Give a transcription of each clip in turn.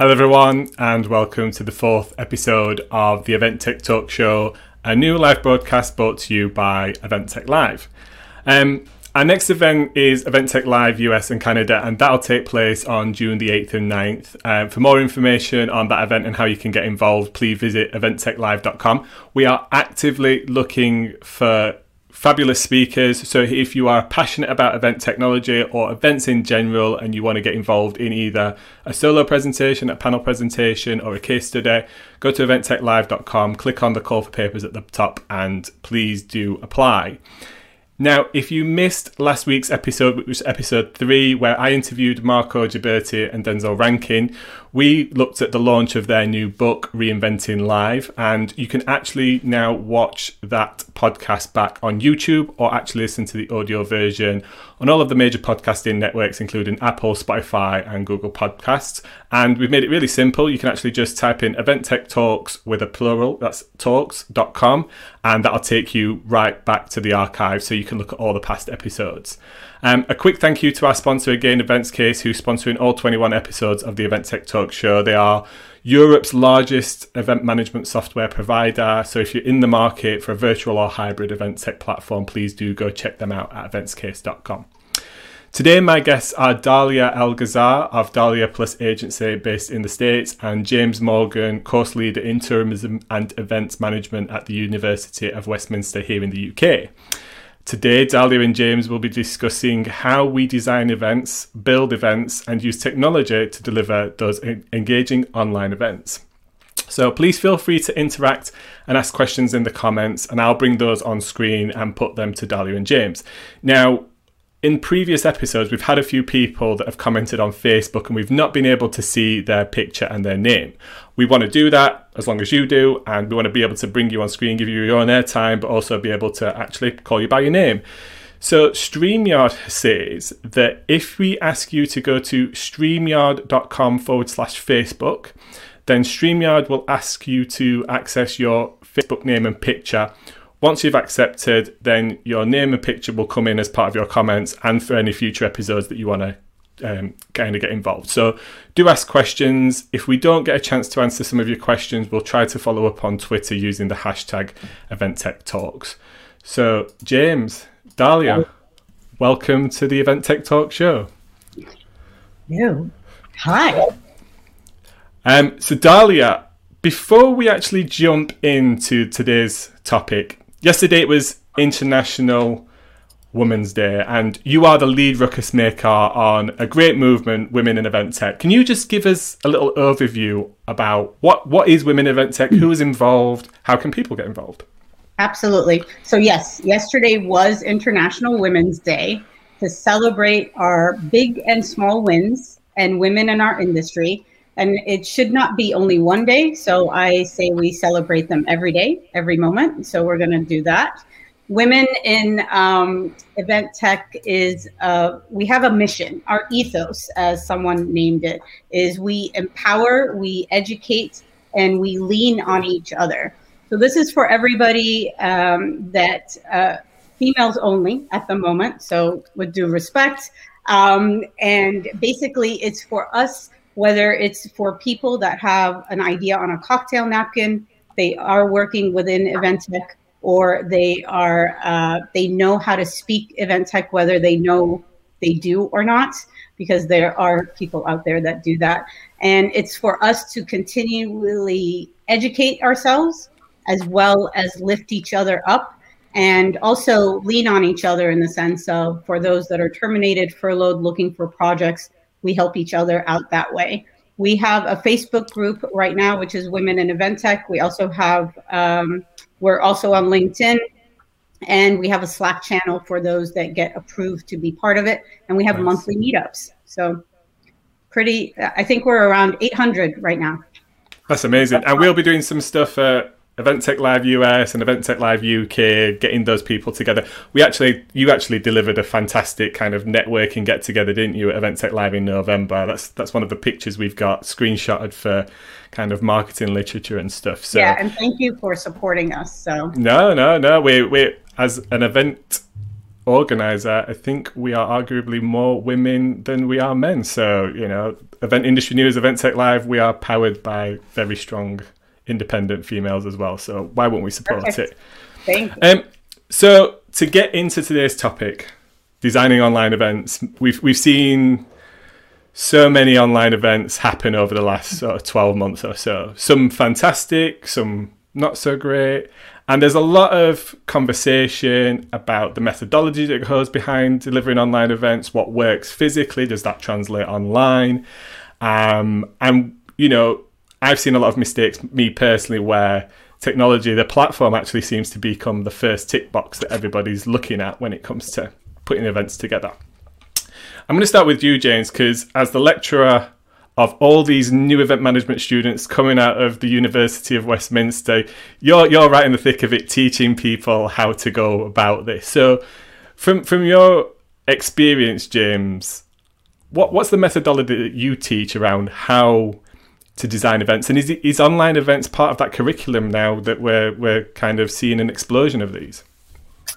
Hello, everyone, and welcome to the fourth episode of the Event Tech Talk Show, a new live broadcast brought to you by Event Tech Live. Um, our next event is Event Tech Live US and Canada, and that'll take place on June the 8th and 9th. Um, for more information on that event and how you can get involved, please visit eventtechlive.com. We are actively looking for fabulous speakers. So if you are passionate about event technology or events in general and you want to get involved in either a solo presentation, a panel presentation, or a case study, go to eventtechlive.com, click on the call for papers at the top, and please do apply. Now, if you missed last week's episode, which was episode three, where I interviewed Marco Giberti and Denzel Rankin, we looked at the launch of their new book, Reinventing Live, and you can actually now watch that podcast back on YouTube or actually listen to the audio version on all of the major podcasting networks, including Apple, Spotify, and Google Podcasts. And we've made it really simple. You can actually just type in Event Tech Talks with a plural, that's talks.com, and that'll take you right back to the archive so you can look at all the past episodes. Um, a quick thank you to our sponsor again, EventsCase, who's sponsoring all 21 episodes of the Event Tech Talk show. They are Europe's largest event management software provider. So if you're in the market for a virtual or hybrid event tech platform, please do go check them out at eventscase.com. Today, my guests are Dahlia El Gazzar of Dahlia Plus Agency based in the States and James Morgan, course leader in tourism and events management at the University of Westminster here in the UK. Today, Dahlia and James will be discussing how we design events, build events, and use technology to deliver those engaging online events. So please feel free to interact and ask questions in the comments, and I'll bring those on screen and put them to Dahlia and James. Now, in previous episodes, we've had a few people that have commented on Facebook and we've not been able to see their picture and their name. We want to do that as long as you do, and we want to be able to bring you on screen, give you your own airtime, but also be able to actually call you by your name. So, StreamYard says that if we ask you to go to streamyard.com forward slash Facebook, then StreamYard will ask you to access your Facebook name and picture once you've accepted, then your name and picture will come in as part of your comments and for any future episodes that you want to um, kind of get involved. So do ask questions. If we don't get a chance to answer some of your questions, we'll try to follow up on Twitter using the hashtag Event Tech Talks. So, James, Dahlia, welcome to the Event Tech Talk show. You. Hi. Um, so, Dahlia, before we actually jump into today's topic, yesterday it was International Women's Day, and you are the lead ruckus maker on a great movement, Women in Event Tech. Can you just give us a little overview about what, what is Women in Event Tech, who is involved, how can people get involved? Absolutely. So, yes, yesterday was International Women's Day to celebrate our big and small wins and women in our industry and it should not be only one day. So I say we celebrate them every day, every moment. So we're going to do that. Women in um, event tech is uh, we have a mission. Our ethos, as someone named it, is we empower, we educate, and we lean on each other. So this is for everybody um, that uh, females only at the moment. So with due respect, um, and basically it's for us whether it's for people that have an idea on a cocktail napkin, they are working within event tech, or they are uh, they know how to speak event tech, whether they know they do or not, because there are people out there that do that. And it's for us to continually educate ourselves as well as lift each other up and also lean on each other in the sense of for those that are terminated, furloughed, looking for projects we help each other out that way. We have a Facebook group right now, which is Women in Event Tech. We also have, um, we're also on LinkedIn, and we have a Slack channel for those that get approved to be part of it. And we have nice. monthly meetups. So, pretty, I think we're around 800 right now. That's amazing. And we'll be doing some stuff. Uh, Event Tech Live US and Event Tech Live UK, getting those people together. We actually, you actually delivered a fantastic kind of networking get together, didn't you, at Event Tech Live in November? That's that's one of the pictures we've got screenshotted for kind of marketing literature and stuff. So yeah, and thank you for supporting us. So no, no, no, we we as an event organizer, I think we are arguably more women than we are men. So, you know, Event Industry News, Event Tech Live, we are powered by very strong independent females as well. So why won't we support Perfect. it? Thank you. Um, so to get into today's topic, designing online events, we've we've seen so many online events happen over the last sort of 12 months or so. Some fantastic, some not so great. And there's a lot of conversation about the methodology that goes behind delivering online events, what works physically, does that translate online? Um, and, you know, I've seen a lot of mistakes, me personally, where technology, the platform actually seems to become the first tick box that everybody's looking at when it comes to putting events together. I'm going to start with you, James, because as the lecturer of all these new event management students coming out of the University of Westminster, you're you're right in the thick of it, teaching people how to go about this. So, from from your experience, James, what what's the methodology that you teach around how to design events, and is is online events part of that curriculum now that we're we're kind of seeing an explosion of these?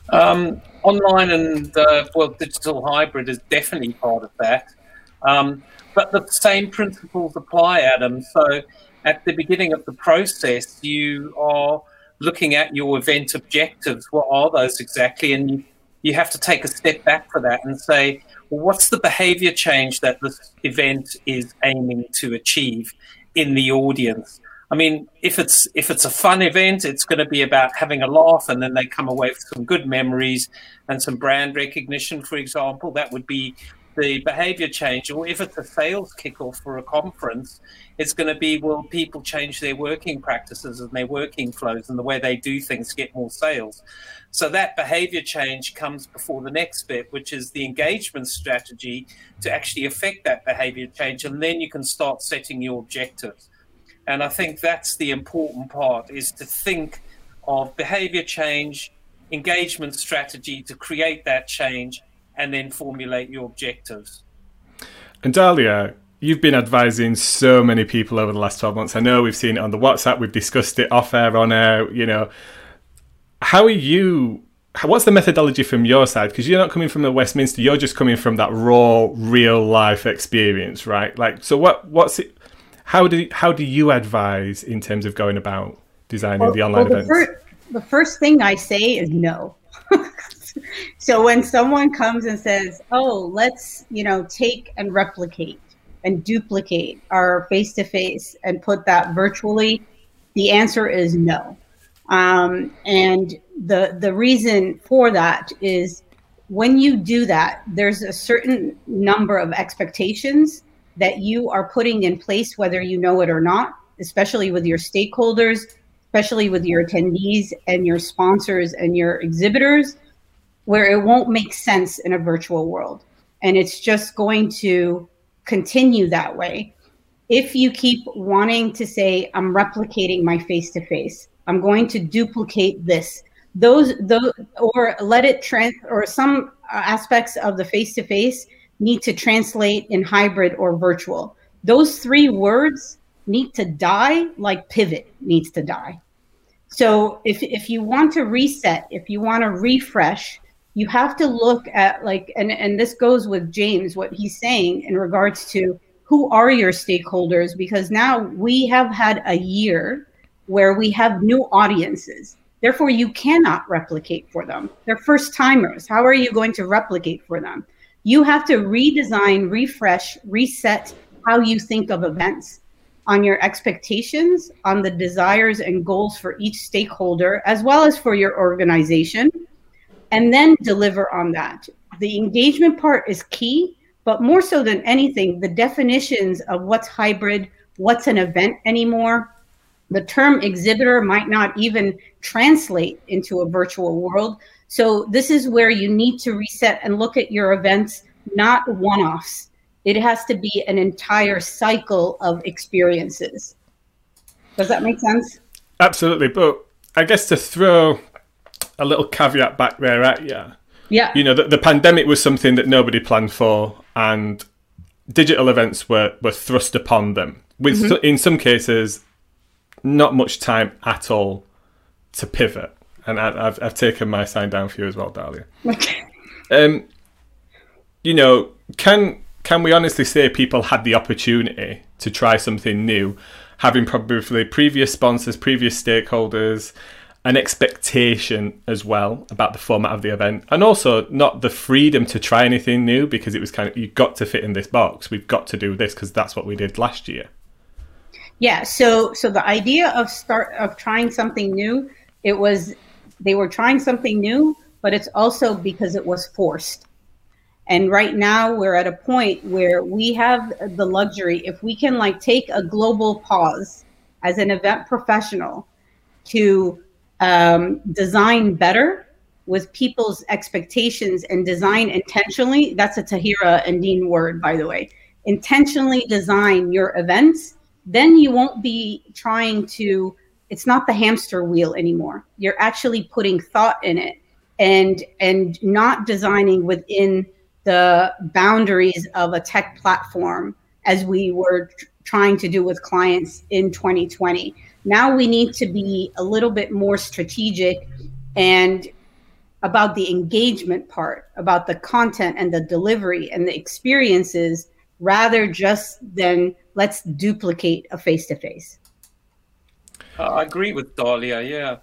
Um, online and uh, well, digital hybrid is definitely part of that. Um, but the same principles apply, Adam. So at the beginning of the process, you are looking at your event objectives. What are those exactly? And you, have to take a step back for that and say, well, what's the behavior change that this event is aiming to achieve in the audience? I mean, if it's if it's a fun event, it's going to be about having a laugh, and then they come away with some good memories and some brand recognition, for example. That would be the behavior change. Or if it's a sales kickoff for a conference, it's going to be will people change their working practices and their working flows and the way they do things to get more sales. So that behavior change comes before the next bit, which is the engagement strategy to actually affect that behavior change, and then you can start setting your objectives. And I think that's the important part is to think of behavior change, engagement strategy to create that change, and then formulate your objectives. And Dahlia, you've been advising so many people over the last 12 months. I know we've seen it on the WhatsApp, we've discussed it off air, on air, you know. How are you? What's the methodology from your side? Because you're not coming from the Westminster, you're just coming from that raw, real life experience, right? Like, so what? What's it? How do how do you advise in terms of going about designing well, the online well, the events? First, the first thing I say is no. so when someone comes and says, "Oh, let's you know take and replicate and duplicate our face to face and put that virtually," the answer is no. Um, and the the reason for that is when you do that, there's a certain number of expectations that you are putting in place, whether you know it or not, especially with your stakeholders, especially with your attendees and your sponsors and your exhibitors, where it won't make sense in a virtual world. And it's just going to continue that way. If you keep wanting to say, I'm replicating my face to face, I'm going to duplicate this, those, those, or let it trans, or some aspects of the face to face need to translate in hybrid or virtual. Those three words need to die like pivot needs to die. So if, if you want to reset, if you want to refresh, you have to look at like, and, and this goes with James, what he's saying in regards to who are your stakeholders? Because now we have had a year where we have new audiences. Therefore, you cannot replicate for them. They're first timers. How are you going to replicate for them? You have to redesign, refresh, reset how you think of events on your expectations, on the desires and goals for each stakeholder, as well as for your organization, and then deliver on that. The engagement part is key, but more so than anything, the definitions of what's hybrid, what's an event anymore. The term exhibitor might not even translate into a virtual world. So this is where you need to reset and look at your events, not one-offs. It has to be an entire cycle of experiences. Does that make sense? Absolutely. But I guess to throw a little caveat back there at you. Yeah. You know, the, the pandemic was something that nobody planned for and digital events were, were thrust upon them with mm-hmm. in some cases not much time at all to pivot and I, have I've taken my sign down for you as well, Dahlia. Okay. Um, you know, can can we honestly say people had the opportunity to try something new, having probably previous sponsors, previous stakeholders, an expectation as well about the format of the event, and also not the freedom to try anything new because it was kind of you've got to fit in this box. We've got to do this because that's what we did last year. Yeah. So so the idea of start of trying something new, it was they were trying something new, but it's also because it was forced. And right now we're at a point where we have the luxury, if we can like take a global pause as an event professional to um, design better with people's expectations and design intentionally. That's a Tahira Endean word, by the way. Intentionally design your events, then you won't be trying to, it's not the hamster wheel anymore. You're actually putting thought in it and and not designing within the boundaries of a tech platform as we were tr- trying to do with clients in 2020. Now we need to be a little bit more strategic and about the engagement part, about the content and the delivery and the experiences rather just than let's duplicate a face to face. I agree with Dahlia. Yeah,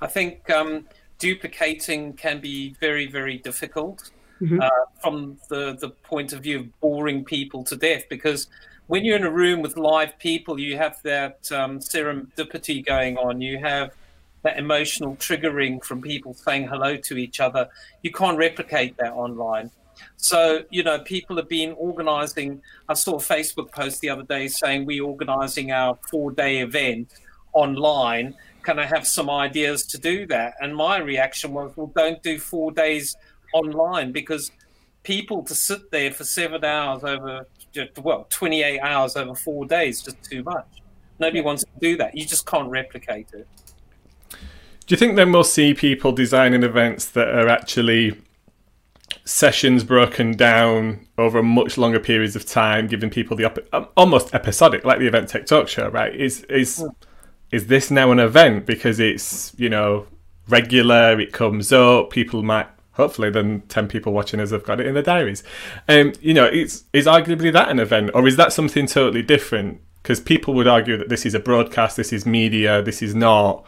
I think um, duplicating can be very, very difficult mm-hmm. uh, from the the point of view of boring people to death because when you're in a room with live people, you have that um, serendipity going on. You have that emotional triggering from people saying hello to each other. You can't replicate that online. So, you know, people have been organizing. I saw a Facebook post the other day saying we're organizing our four day event online. Can I have some ideas to do that? And my reaction was, well, don't do four days online because people to sit there for seven hours over well, 28 hours over four days, just too much. Nobody wants to do that. You just can't replicate it. Do you think then we'll see people designing events that are actually sessions broken down over much longer periods of time, giving people the op- um, almost episodic, like the event tech talk show, right? Is is mm. is this now an event because it's you know regular? It comes up. People might hopefully then 10 people watching us have got it in their diaries. Um, you know it's is arguably that an event or is that something totally different? Because people would argue that this is a broadcast this is media this is not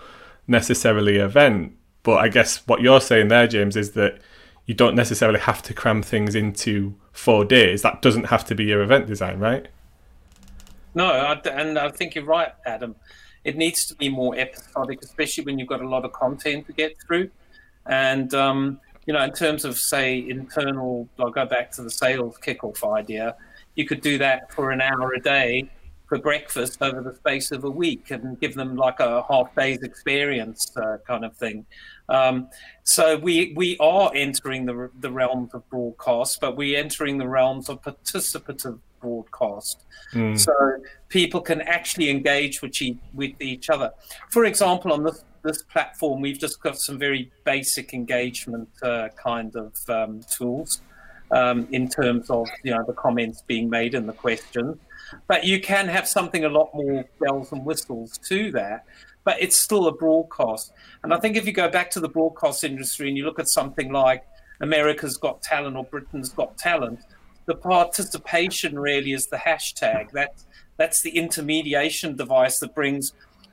necessarily an event. But i guess what you're saying there james is that you don't necessarily have to cram things into four days. That doesn't have to be your event design right? No and i think you're right adam. It needs to be more episodic especially when you've got a lot of content to get through. And um, you know, in terms of say internal, I'll go back to the sales kickoff idea. You could do that for an hour a day for breakfast over the space of a week and give them like a half day's experience uh, kind of thing. Um, so we we are entering the the realms of broadcast, but we're entering the realms of participative broadcast. Mm. So people can actually engage with each, with each other. For example, on this this platform, we've just got some very basic engagement uh, kind of um, tools um, in terms of you know the comments being made and the questions. But you can have something a lot more bells and whistles to that. But it's still a broadcast. And I think if you go back to the broadcast industry and you look at something like America's Got Talent or Britain's Got Talent, the participation really is the hashtag. That that's the intermediation device that brings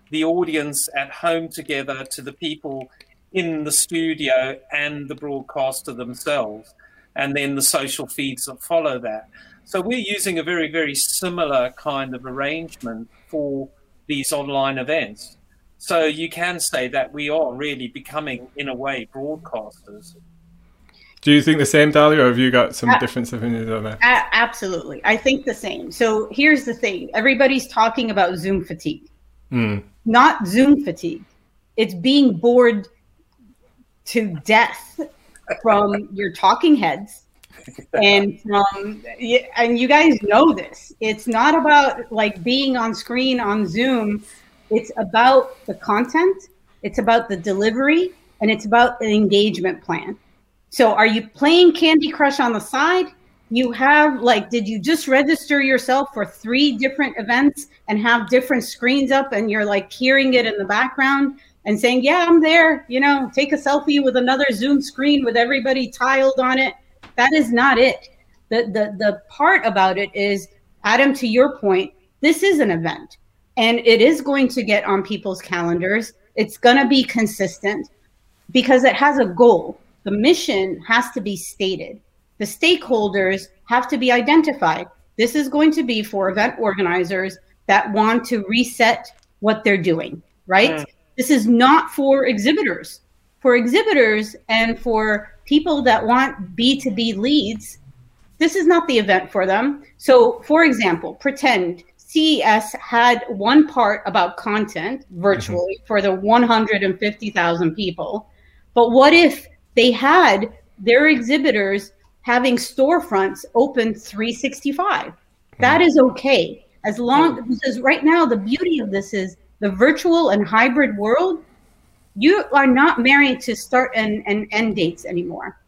the audience at home together to the people in the studio and the broadcaster themselves, and then the social feeds that follow that. So we're using a very, very similar kind of arrangement for these online events. So you can say that we are really becoming, in a way, broadcasters. Do you think the same, Dahlia, or have you got some uh, different opinions on that? Uh, absolutely. I think the same. So here's the thing everybody's talking about Zoom fatigue. Mm. Not Zoom fatigue. It's being bored to death from your talking heads and from and you guys know this. It's not about like being on screen on zoom. It's about the content. It's about the delivery and it's about an engagement plan. So are you playing candy crush on the side you have like did you just register yourself for three different events and have different screens up and you're like hearing it in the background and saying, Yeah, I'm there, you know, take a selfie with another Zoom screen with everybody tiled on it. That is not it. The the the part about it is, Adam, to your point, this is an event and it is going to get on people's calendars. It's going to be consistent because it has a goal. The mission has to be stated. The stakeholders have to be identified. This is going to be for event organizers that want to reset what they're doing, right? Mm. This is not for exhibitors. For exhibitors and for people that want B2B leads, this is not the event for them. So, for example, pretend CES had one part about content virtually mm-hmm. for the 150,000 people. But what if they had their exhibitors having storefronts open 365? That mm. okay. As long because right now the beauty of this is the virtual and hybrid world, you are not married to start and, and end dates anymore.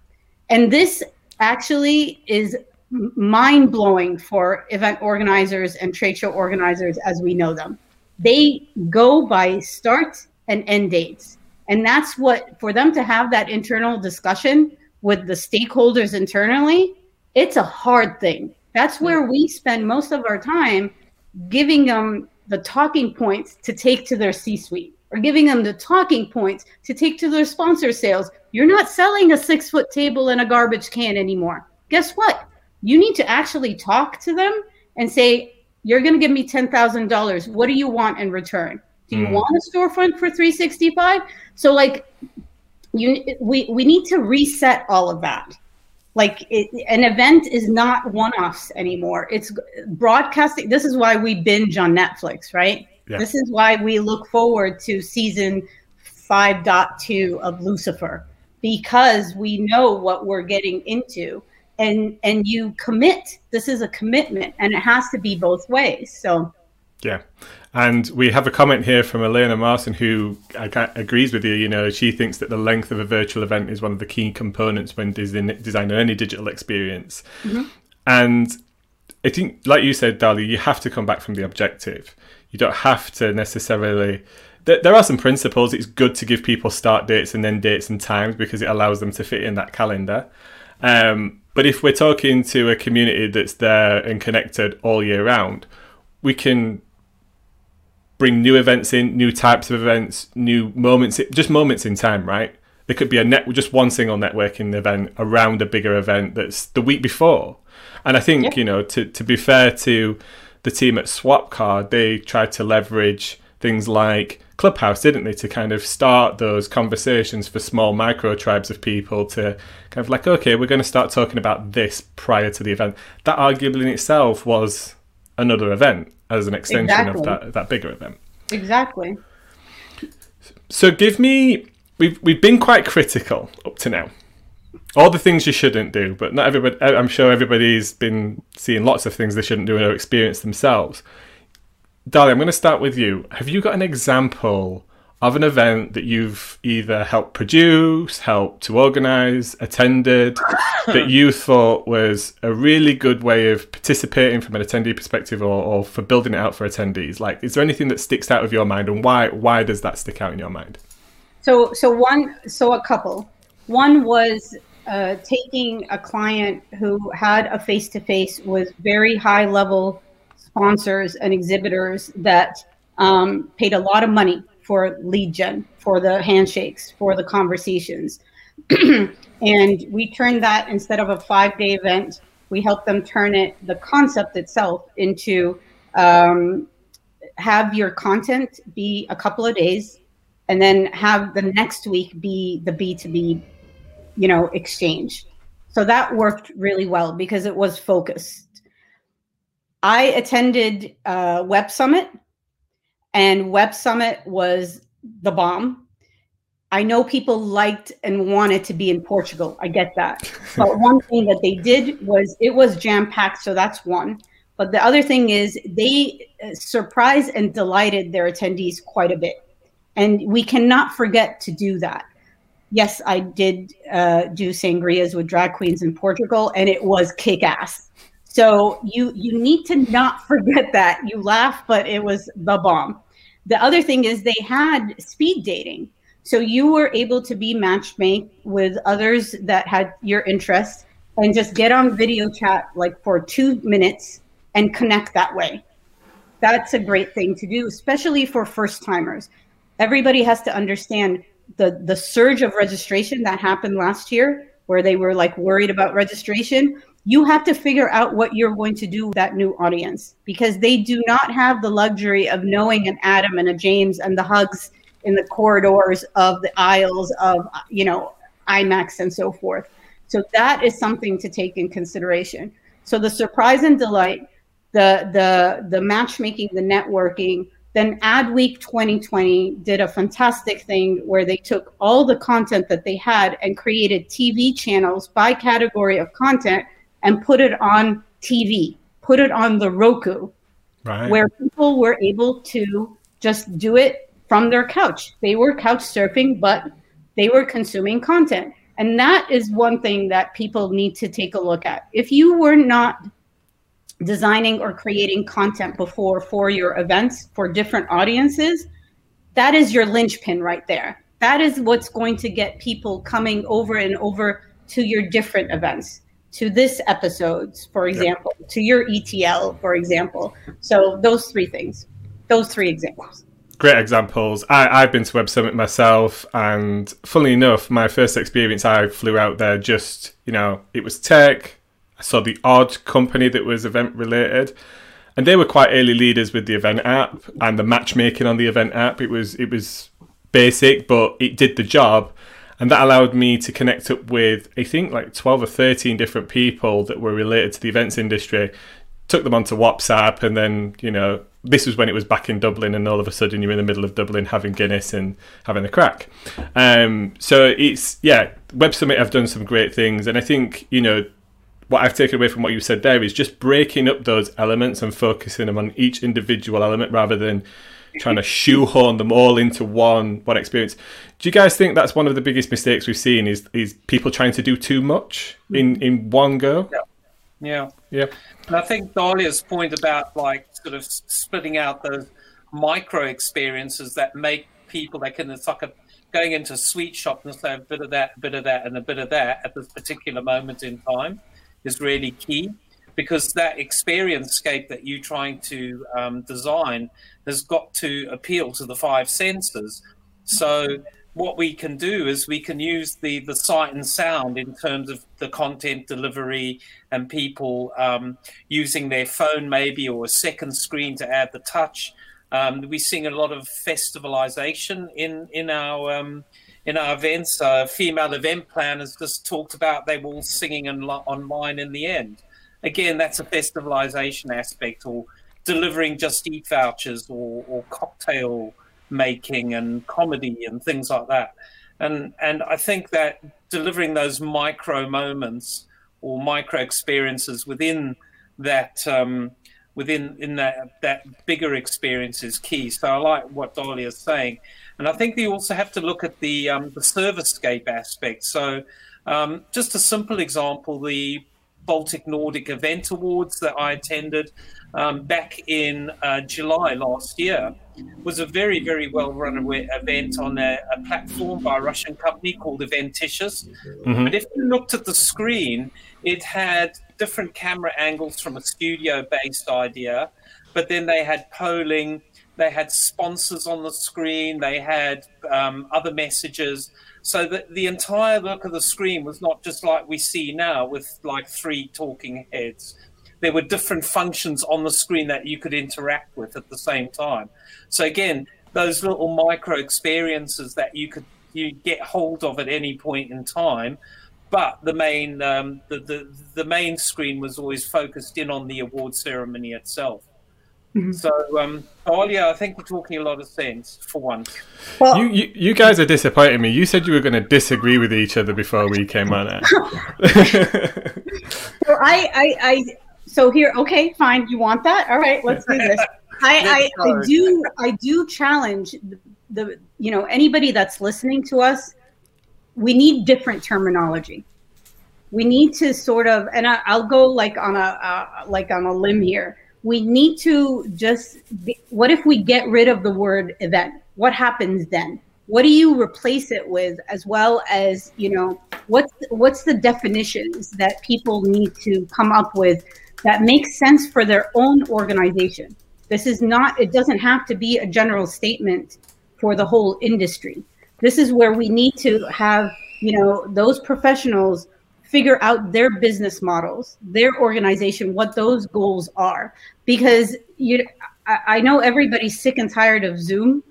And this actually is mind blowing for event organizers and trade show organizers as we know them. They go by start and end dates. And that's what, for them to have that internal discussion with the stakeholders internally, it's a hard thing. That's where we spend most of our time giving them the talking points to take to their C suite or giving them the talking points to take to their sponsor sales. You're not selling a six foot table and a garbage can anymore. Guess what? You need to actually talk to them and say, You're going to give me $10,000. What do you want in return? Do you mm. want a storefront for 365? So, like, you, we, we need to reset all of that. Like it, an event is not one-offs anymore. It's broadcasting. This is why we binge on netflix right? Yeah. this is why we look forward to season 5.2 of lucifer because we know what we're getting into. And and you commit. This is a commitment and it has to be both ways. So yeah and we have a comment here from Elena Martin who agrees with you. You know, she thinks that the length of a virtual event is one of the key components when designing any digital experience. Mm-hmm. And I think, like you said, Dali, you have to come back from the objective. You don't have to necessarily. There are some principles. It's good to give people start dates and then dates and times because it allows them to fit in that calendar. Um, but if we're talking to a community that's there and connected all year round, we can bring new events in, new types of events, new moments, just moments in time, right? There could be a net, just one single networking event around a bigger event that's the week before. And I think, yeah. you know, to, to be fair to the team at Swapcard, they tried to leverage things like Clubhouse, didn't they, to kind of start those conversations for small micro tribes of people to kind of like, okay, we're going to start talking about this prior to the event. That arguably in itself was another event as an extension exactly. of that that bigger event. Exactly. So give me we've we've been quite critical up to now. All the things you shouldn't do, but not everybody. I'm sure everybody's been seeing lots of things they shouldn't do or experience themselves. Dali, I'm going to start with you. Have you got an example of an event that you've either helped produce, helped to organize, attended, that you thought was a really good way of participating from an attendee perspective or, or, for building it out for attendees? Like, is there anything that sticks out of your mind and why, why does that stick out in your mind? So, so one, so a couple. One was uh, taking a client who had a face to face with very high level sponsors and exhibitors that um, paid a lot of money for lead gen, for the handshakes, for the conversations. and we turned that instead of a five day event, we helped them turn it, the concept itself, into um, have your content be a couple of days and then have the next week be the B2B, you know, exchange. So that worked really well because it was focused. I attended uh, Web Summit and Web Summit was the bomb. I know people liked and wanted to be in Portugal. I get that. But one thing that they did was it was jam packed. So that's one. But the other thing is they uh, surprised and delighted their attendees quite a bit. And we cannot forget to do that. Yes, I did uh, do sangrias with drag queens in Portugal, and it was kick ass. So you you need to not forget that. You laugh, but it was the bomb. The other thing is they had speed dating. So you were able to be matchmade with others that had your interests and just get on video chat like for two minutes and connect that way. That's a great thing to do, especially for first timers. Everybody has to understand the the surge of registration that happened last year where they were like worried about registration you have to figure out what you're going to do with that new audience because they do not have the luxury of knowing an Adam and a James and the hugs in the corridors of the aisles of you know IMEX and so forth. So that is something to take in consideration. So the surprise and delight, the the the matchmaking, the networking, then Adweek 2020 did a fantastic thing where they took all the content that they had and created TV channels by category of content and put it on TV, put it on the Roku, right. where people were able to just do it from their couch. They were couch surfing, but they were consuming content. And that is one thing that people need to take a look at. If you were not designing or creating content before for your events for different audiences, that is your linchpin right there. That is what's going to get people coming over and over to your different events to this episodes, for example, yeah. to your ETL, for example. So those three things, those three examples. Great examples. I, I've been to Web Summit myself, and funnily enough, my first experience, I flew out there just, you know, it was tech. I saw the odd company that was event related, and they were quite early leaders with the event app and the matchmaking on the event app. It was it was basic, but it did the job and that allowed me to connect up with I think like twelve or thirteen different people that were related to the events industry. Took them onto WhatsApp, and then you know this was when it was back in Dublin, and all of a sudden you're in the middle of Dublin having Guinness and having a crack. Um, so it's yeah, Web Summit have done some great things, and I think you know what I've taken away from what you said there is just breaking up those elements and focusing them on each individual element rather than trying to shoehorn them all into one one experience. Do you guys think that's one of the biggest mistakes we've seen? Is is people trying to do too much in in one go? Yeah, yeah, yeah. And I think Dahlia's point about like sort of splitting out those micro experiences that make people that can it's like a going into a sweet shop and say a bit of that, a bit of that, and a bit of that at this particular moment in time is really key because that experience scape that you're trying to um, design has got to appeal to the five senses. So what we can do is we can use the the sight and sound in terms of the content delivery and people um, using their phone maybe or a second screen to add the touch. Um, we're seeing a lot of festivalization in in our um, in our events. Uh, female event planners just talked about they were all singing on, online in the end. Again, that's a festivalization aspect or delivering just eat vouchers or, or cocktail making and comedy and things like that. And and I think that delivering those micro moments or micro experiences within that um, within in that that bigger experience is key. So I like what Dolly is saying, and I think you also have to look at the um, the servicescape aspect. So um, just a simple example, the Baltic Nordic Event Awards that I attended um, back in uh, July last year was a very, very well run event on a, a, platform by a Russian company called Eventicious. Mm-hmm. But if you looked at the screen, it had different camera angles from a studio based idea, but then they had polling, they had sponsors on the screen, they had um, other messages. So that the entire look of the screen was not just like we see now with like three talking heads. There were different functions on the screen that you could interact with at the same time. So again, those little micro experiences that you could you get hold of at any point in time. But the main um, the, the the main screen was always focused in on the award ceremony itself. Mm-hmm. So, um, yeah I think we're talking a lot of sense for once. Well, you, you, you guys are disappointing me. You said you were going to disagree with each other before we came on it. so I, I, I, so here, okay, fine. You want that? All right, let's do this. I, I, I do, I do challenge the, the, you know, anybody that's listening to us. We need different terminology. We need to sort of, and I, will go like on a, uh, like on a limb here we need to just be, what if we get rid of the word event what happens then what do you replace it with as well as you know what's what's the definitions that people need to come up with that makes sense for their own organization. This is not it doesn't have to be a general statement for the whole industry. This is where we need to have you know those professionals figure out their business models their organization what those goals are. Because you I, I know everybody's sick and tired of zoom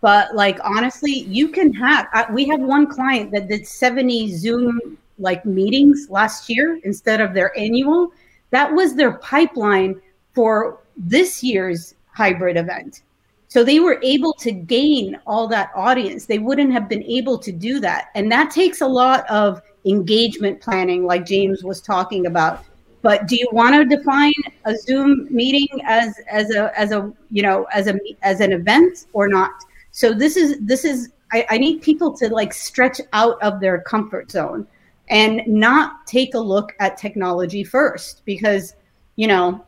but like honestly you can have we have one client that did 70 zoom like meetings last year instead of their annual that was their pipeline for this year's hybrid event. So they were able to gain all that audience. They wouldn't have been able to do that. And that takes a lot of engagement planning like james was talking about. But do you want to define a zoom meeting as as a as a you know as a as an event or not? So this is this is I, I need people to like stretch out of their comfort zone and not take a look at technology first because you know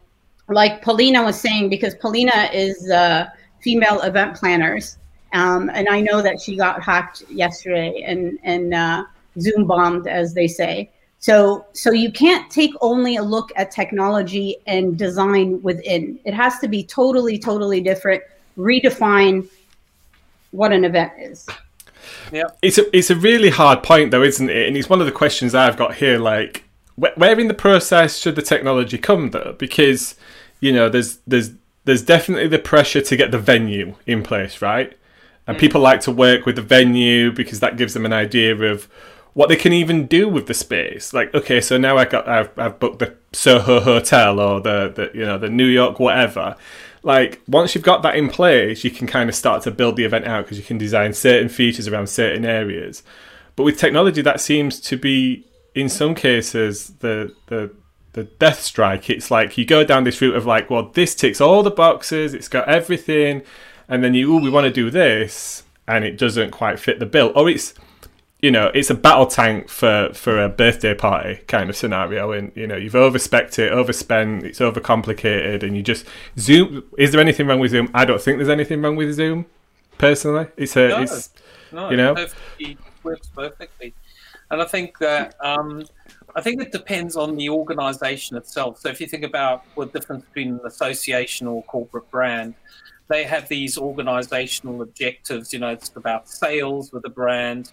like Paulina was saying because Paulina is uh, female event planners um, and I know that she got hacked yesterday and and uh, Zoom bombed as they say. So so you can't take only a look at technology and design within. It has to be totally totally different. Redefine what an event is. Yeah, it's a it's a really hard point though, isn't it? And it's one of the questions I've got here. Like, where in the process should the technology come though? Because you know, there's there's there's definitely the pressure to get the venue in place, right? And mm. people like to work with the venue because that gives them an idea of what they can even do with the space. Like, okay, so now I got I've, I've booked the Soho Hotel or the, the you know the New York whatever like once you've got that in place, you can kind of start to build the event out because you can design certain features around certain areas. But with technology, that seems to be in some cases the the the death strike. It's like you go down this route of like, well, this ticks all the boxes, it's got everything, and then you, oh, we want to do this, and it doesn't quite fit the bill, or it's you know, it's a battle tank for, for a birthday party kind of scenario. And, you know, you've overspec it, overspent, it's overcomplicated, and you just Zoom. Is there anything wrong with Zoom? I don't think there's anything wrong with Zoom, personally. It's a, no, it's, no, you know, it works perfectly. And I think that, um, I think it depends on the organization itself. So if you think about what the difference between an association or corporate brand, they have these organizational objectives. You know, it's about sales with a brand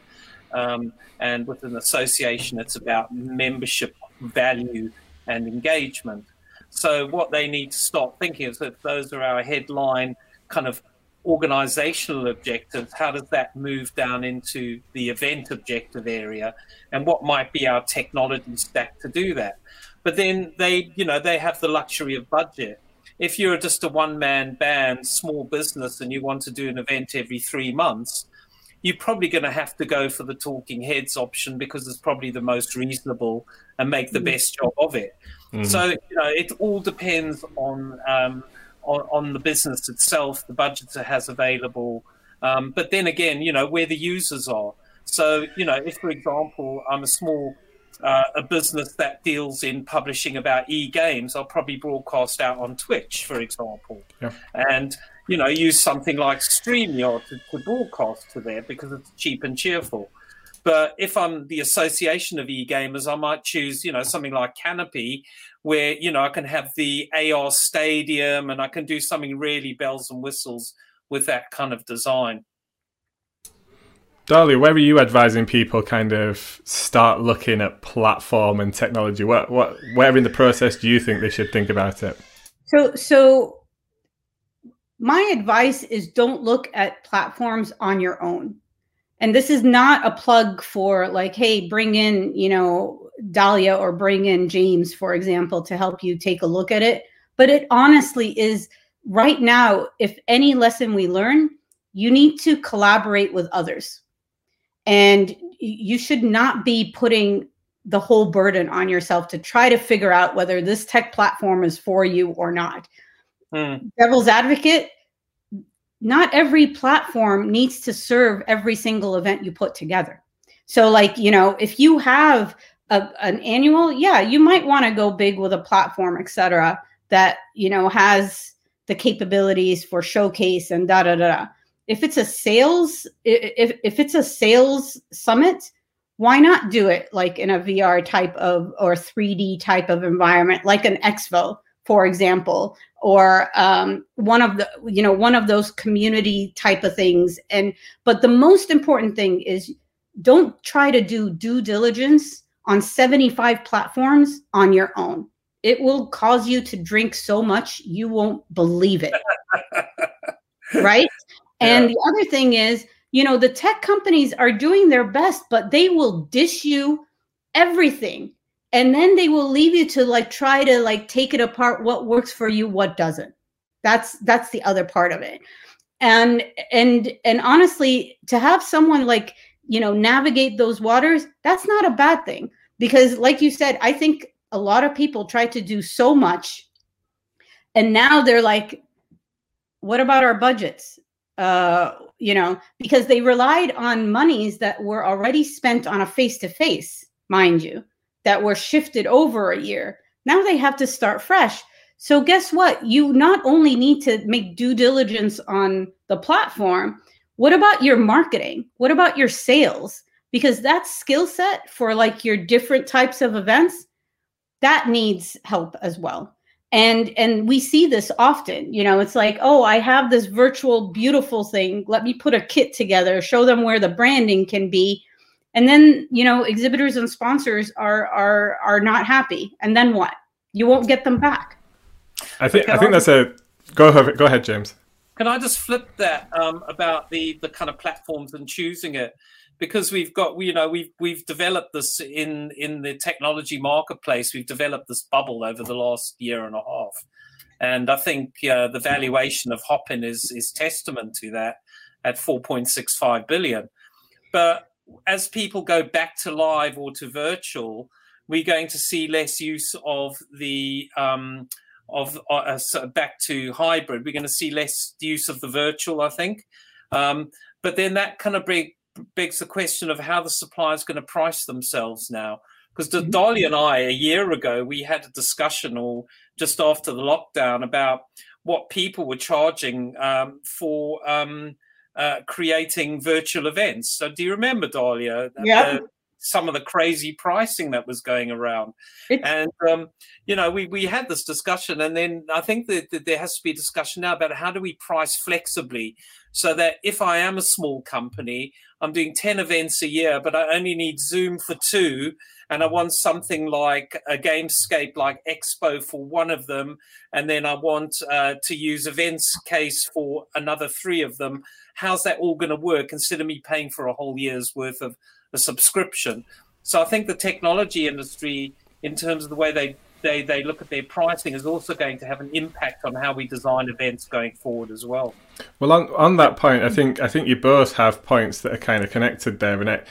um, and with an association, it's about membership value and engagement. So, what they need to start thinking is that those are our headline kind of organizational objectives. How does that move down into the event objective area? And what might be our technology stack to do that? But then they, you know, they have the luxury of budget. If you're just a one man band, small business, and you want to do an event every three months, you're probably going to have to go for the talking heads option because it's probably the most reasonable and make the mm. best job of it. Mm. So you know, it all depends on, um, on on the business itself, the budget it has available, um, but then again, you know, where the users are. So you know, if for example, I'm a small uh, a business that deals in publishing about e-games, I'll probably broadcast out on Twitch, for example, yeah. and you know, use something like StreamYard to, to broadcast to there because it's cheap and cheerful. But if I'm the association of e-gamers, I might choose, you know, something like Canopy, where you know I can have the AR Stadium and I can do something really bells and whistles with that kind of design. Dahlia, where are you advising people kind of start looking at platform and technology? What, what, where in the process do you think they should think about it? So, so my advice is don't look at platforms on your own. And this is not a plug for like, hey, bring in, you know, Dahlia or bring in James, for example, to help you take a look at it. But it honestly is right now, if any lesson we learn, you need to collaborate with others. And you should not be putting the whole burden on yourself to try to figure out whether this tech platform is for you or not. Mm. Devil's advocate, not every platform needs to serve every single event you put together. So, like, you know, if you have a, an annual, yeah, you might want to go big with a platform, etc., that, you know, has the capabilities for showcase and da da da. if it's a sales if if it's a sales summit why not do it like in a VR type of or 3D type of environment, like an expo, for example, or um, one of the you know one of those community type of things. And but the most important thing is don't try to do due diligence on 75 platforms on your own. It will cause you to drink so much you won't believe it. right? Yeah. And the other thing is you know the tech companies are doing their best but they will dish you everything and then they will leave you to like try to like take it apart what works for you what doesn't. That's that's the other part of it. And and and honestly to have someone like you know navigate those waters that's not a bad thing. Because like you said i think a lot of people try to do so much and now they're like what about our budgets? Uh you know, because they relied on monies that were already spent on a face to face, mind you, that were shifted over a year. Now they have to start fresh. So, guess what? You not only need to make due diligence on the platform, what about your marketing? What about your sales? Because that skill set for like your different types of events, that needs help as well and and we see this often you know it's like oh i have this virtual beautiful thing let me put a kit together show them where the branding can be and then you know exhibitors and sponsors are are are not happy. And then what? You won't get them back. I think i think that's a go ahead go ahead james. Can i just flip that um, about the the kind of platforms and choosing it? Because we've got you know we've we've developed this in in the technology marketplace. We've developed this bubble over the last year and a half. And i think uh, the valuation of hopin is is testament to that at 4.65 billion. But as people go back to live or to virtual we're going to see less use of the um, of uh, back to hybrid we're going to see less use of the virtual i think um, but then that kind of begs the question of how the supplier is going to price themselves now. Because mm-hmm. Dolly and I, a year ago, we had a discussion, or just after the lockdown, about what people were charging um, for um, uh, creating virtual events. So, do you remember, Dahlia? Yeah some of the crazy pricing that was going around. It's- and, um, you know, we, we had this discussion, and then I think that, that, there has to be a discussion now about how do we price flexibly so that if I am a small company, I'm doing 10 events a year, but I only need Zoom for two. And I want something like a Gamescape like Expo for one of them. And then I want uh, to use Events Case for another three of them. How's that all going to work Consider me paying for a whole year's worth of a subscription. So I think the technology industry, in terms of the way they they, they look at their pricing is also going to have an impact on how we design events going forward as well. Well, on, on that point, I think I think you both have points that are kind of connected there, and it,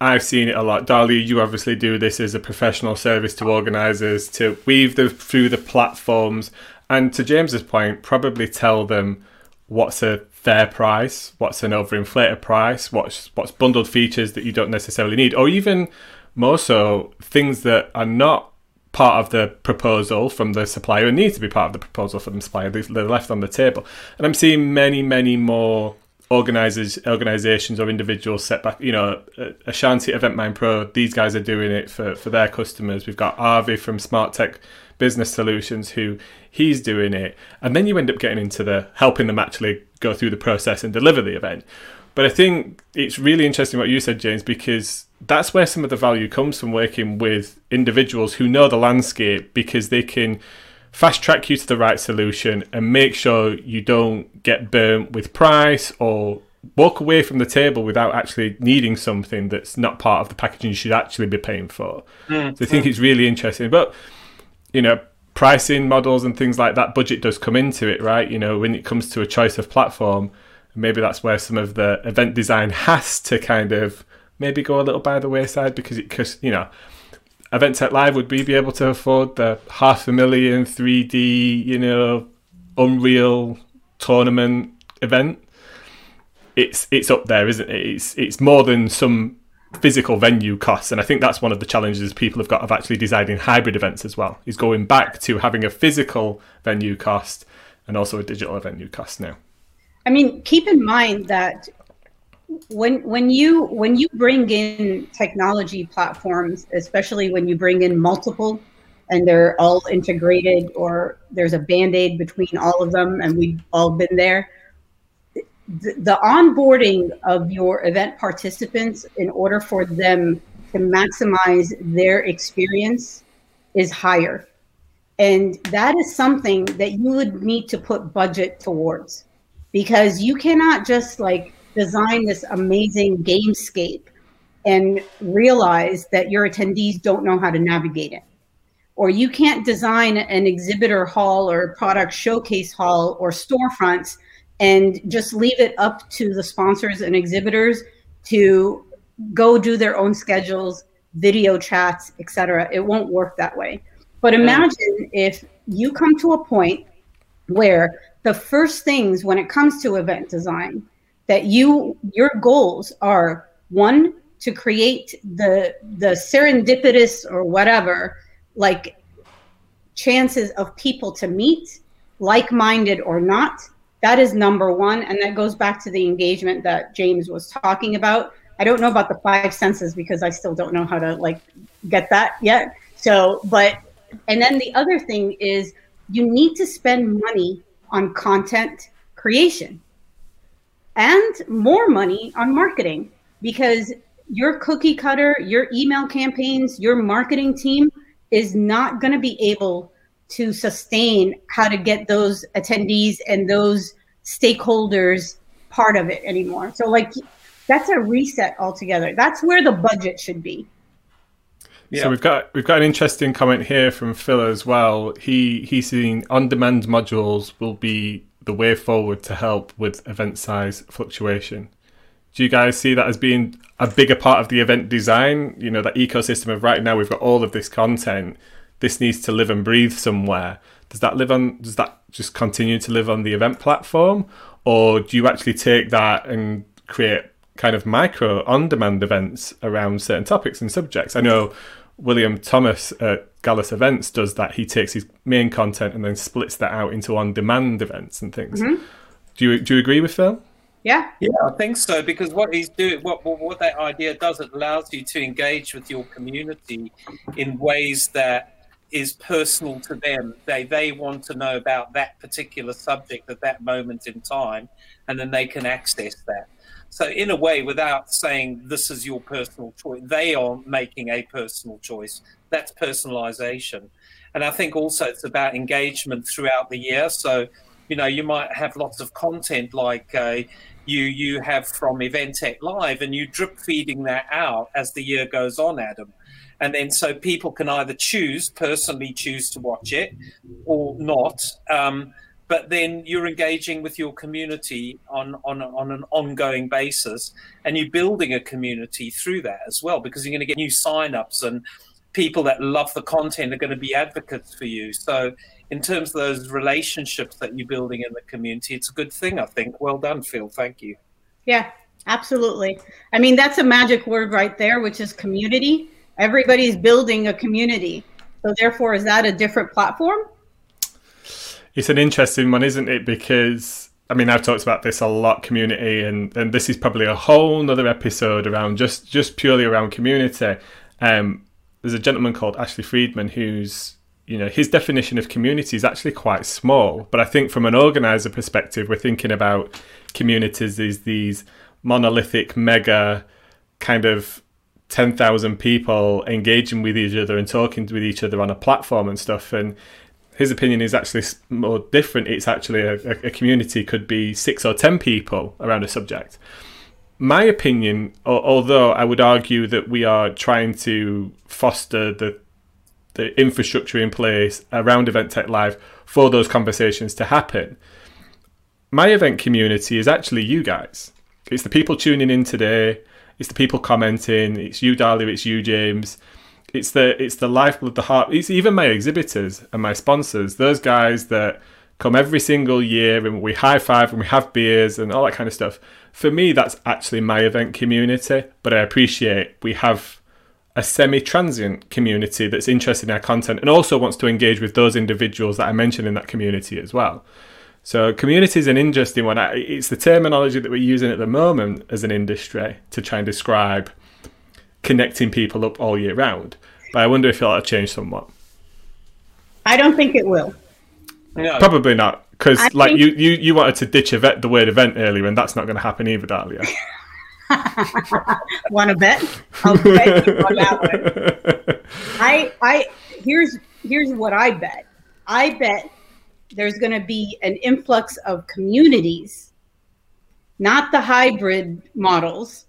I've seen it a lot. Dali, you obviously do this as a professional service to organisers to weave them through the platforms, and to James's point, probably tell them what's a fair price, what's an overinflated price, what's what's bundled features that you don't necessarily need, or even more so things that are not part of the proposal from the supplier and need to be part of the proposal from the supplier. They're left on the table, and I'm seeing many, many more organizers, organizations, or individuals set back. You know, Ashanti Event Mind Pro. These guys are doing it for for their customers. We've got Arvi from Smart Tech Business Solutions who he's doing it, and then you end up getting into the helping them actually go through the process and deliver the event. But I think it's really interesting what you said, James, because that's where some of the value comes from working with individuals who know the landscape because they can fast track you to the right solution and make sure you don't get burnt with price or walk away from the table without actually needing something that's not part of the packaging you should actually be paying for. Mm, so I think mm. it's really interesting. But you know, pricing models and things like that, budget does come into it, right? You know, when it comes to a choice of platform, maybe that's where some of the event design has to kind of maybe go a little by the wayside because it, because you know, Event Tech Live would we be able to afford the half a million 3D, you know, Unreal tournament event? It's it's up there, isn't it? It's it's more than some physical venue costs. And I think that's one of the challenges people have got of actually designing hybrid events as well, is going back to having a physical venue cost and also a digital venue cost now. I mean, keep in mind that when when you when you bring in technology platforms, especially when you bring in multiple and they're all integrated or there's a band-aid between all of them and we've all been there the, the onboarding of your event participants in order for them to maximize their experience is higher. And that is something that you would need to put budget towards because you cannot just like design this amazing gamescape and realize that your attendees don't know how to navigate it. Or you can't design an exhibitor hall or product showcase hall or storefronts and just leave it up to the sponsors and exhibitors to go do their own schedules, video chats, etc. It won't work that way. But imagine if you come to a point where the first things when it comes to event design that you your goals are one to create the the serendipitous or whatever like chances of people to meet like-minded or not. That is number one and that goes back to the engagement that james was talking about. I don't know about the five senses because i still don't know how to like get that yet. So but and then the other thing is you need to spend money on content creation and more money on marketing because your cookie cutter, your email campaigns, your marketing team is not going to be able to sustain how to get those attendees and those stakeholders part of it anymore. So like that's a reset altogether. That's where the budget should be. Yeah. So we've got we've got an interesting comment here from Phil as well. He he's saying on-demand modules will be the way forward to help with event size fluctuation. Do you guys see that as being a bigger part of the event design? You know, that ecosystem of right now we've got all of this content. This needs to live and breathe somewhere. Does that live on? Does that just continue to live on the event platform, or do you actually take that and create kind of micro on-demand events around certain topics and subjects? I know William Thomas at Gallus Events does that. He takes his main content and then splits that out into on-demand events and things. Mm-hmm. Do you do you agree with Phil? Yeah, yeah, I think so. Because what he's doing, what what that idea does, it allows you to engage with your community in ways that is personal to them. They they want to know about that particular subject at that moment in time, and then they can access that. So, in a way, without saying this is your personal choice, they are making a personal choice. That's personalization. And I think also it's about engagement throughout the year. So, you know, you might have lots of content like uh, you you have from Event Tech Live, and you drip feeding that out as the year goes on, Adam. And then so people can either choose personally choose to watch it or not. Um, but then you're engaging with your community on, on, on an ongoing basis and you're building a community through that as well because you're going to get new signups and people that love the content are going to be advocates for you. So in terms of those relationships that you're building in the community it's a good thing i think. Well done phil. Thank you. Yeah absolutely. I mean that's a magic word right there which is community. Everybody's building a community. So therefore is that a different platform it's an interesting one, isn't it? Because I mean, I've talked about this a lot, community, and and this is probably a whole other episode around just just purely around community. Um, there's a gentleman called Ashley Friedman who's you know his definition of community is actually quite small but i think from an organizer perspective we're thinking about communities as these monolithic mega kind of 10,000 people engaging with each other and talking with each other on a platform and stuff and his opinion is actually more different. It's actually a, a community could be six or ten people around a subject. My opinion, although I would argue that we are trying to foster the the infrastructure in place around Event Tech Live for those conversations to happen. My event community is actually you guys. It's the people tuning in today. It's the people commenting. It's you, Dahlia. It's you, James it's the it's the lifeblood, the heart. It's even my exhibitors and my sponsors. Those guys that come every single year and we high five and we have beers and all that kind of stuff. For me, that's actually my event community. But I appreciate we have a semi-transient community that's interested in our content and also wants to engage with those individuals that I mentioned in that community as well. So community is an interesting one. It's the terminology that we're using at the moment as an industry to try and describe connecting people up all year round. But I wonder if it'll change somewhat. I don't think it will. No. Probably not, because like think... you, you, you wanted to ditch event, the word event earlier, and that's not going to happen either, Dahlia. Want to bet? I'll bet you on that one. I, I, here's here's what I bet. I bet there's going to be an influx of communities, not the hybrid models.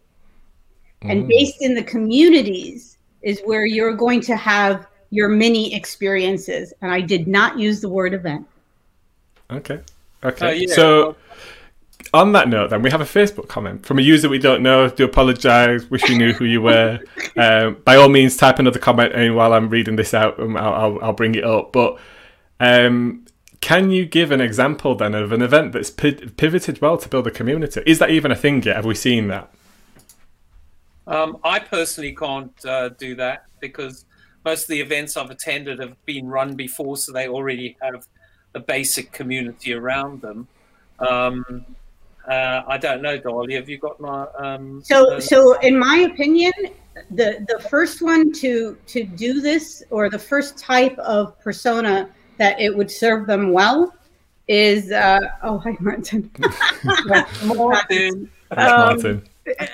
Mm. And based in the communities is where you're going to have your mini experiences. And I did not use the word event. Okay. Okay. Uh, yeah. So on that note, then we have a Facebook comment from a user we don't know. Do apologise. Wish we knew who you were. Um, by all means, type another comment in while I'm reading this out. I'll, I'll, I'll, bring it up. But um, can you give an example then of an event that's pivoted well to build a community? Is that even a thing yet? Have we seen that? Um, I personally can't uh, do that because most of the events I've attended have been run before, so they already have a basic community around them. Um, uh, I don't know, Dolly. Have you got my? Um, so, uh, so in my opinion, the the first one to to do this, or the first type of persona that it would serve them well, is uh, oh hi Martin. Martin. Um,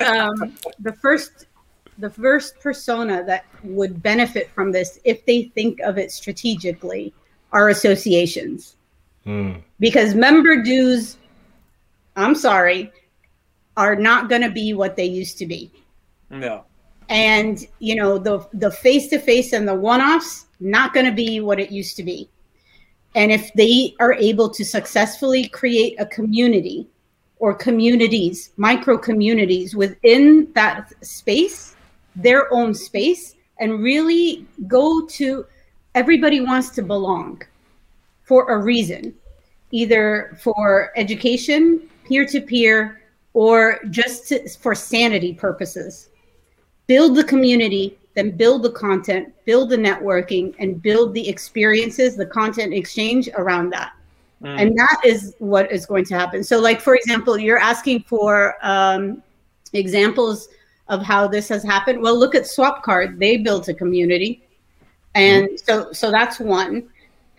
um, the first the first persona that would benefit from this, if they think of it strategically, are associations. Mm. Because member dues I'm sorry, are not going to be what they used to be. No. And you know the the face to face and the one offs not going to be what it used to be. And if they are able to successfully create a community or communities, micro communities within that space, their own space, and really go to everybody wants to belong for a reason, either for education, peer to peer, or just to, for sanity purposes. Build the community, then build the content, build the networking, and build the experiences, the content exchange around that. Mm. And that is what is going to happen. So, like, for example, you're asking for um, examples of how this has happened. Well, look at Swapcard. They built a community. And mm. so, so that's one.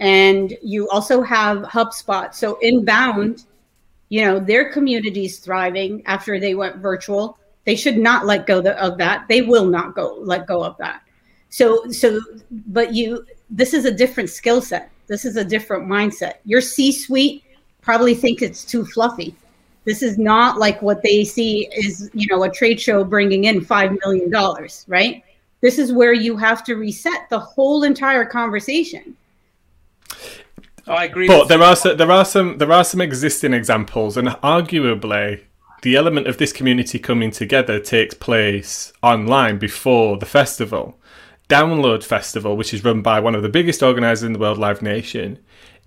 And you also have HubSpot. So, Inbound you know their communities thriving after they went virtual they should not let go of that they will not go let go of that so so but you this is a different skill set this is a different mindset your c suite probably think it's too fluffy this is not like what they see is you know a trade show bringing in 5 million dollars right this is where you have to reset the whole entire conversation oh, I agree. But there are some, there are some there are some existing examples, and arguably the element of this community coming together takes place online before the festival. Download Festival, which is run by one of the biggest organisers in the world, Live Nation,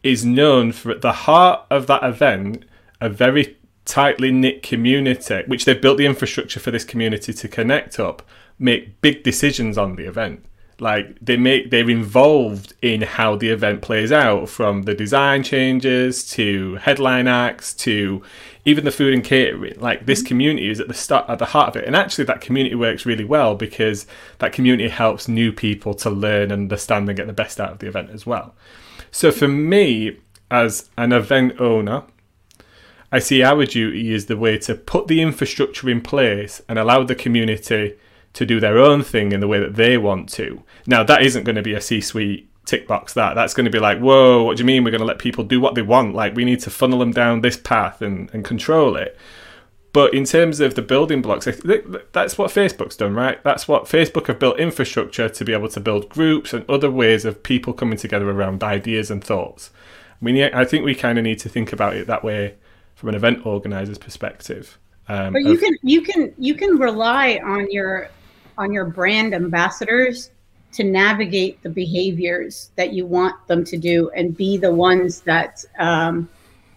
is known for at the heart of that event a very tightly knit community, which they've built the infrastructure for this community to connect up, make big decisions on the event like they make they're involved in how the event plays out from the design changes to headline acts to even the food and catering. Like this mm-hmm. community is at the start at the heart of it. And actually that community works really well because that community helps new people to learn and understand and get the best out of the event as well. So for me as an event owner i see our duty is the way to put the infrastructure in place and allow the community to do their own thing in the way that they want to. Now, that isn't going to be a C suite tick box that. That's going to be like, whoa, what do you mean we're going to let people do what they want? Like, we need to funnel them down this path and, and control it. But in terms of the building blocks, that's what Facebook's done, right? That's what Facebook have built infrastructure to be able to build groups and other ways of people coming together around ideas and thoughts. I mean, I think we kind of need to think about it that way from an event organizer's perspective. Um, but you of, can you can you can rely on your on your brand ambassadors to navigate the behaviors that you want them to do and be the ones that um,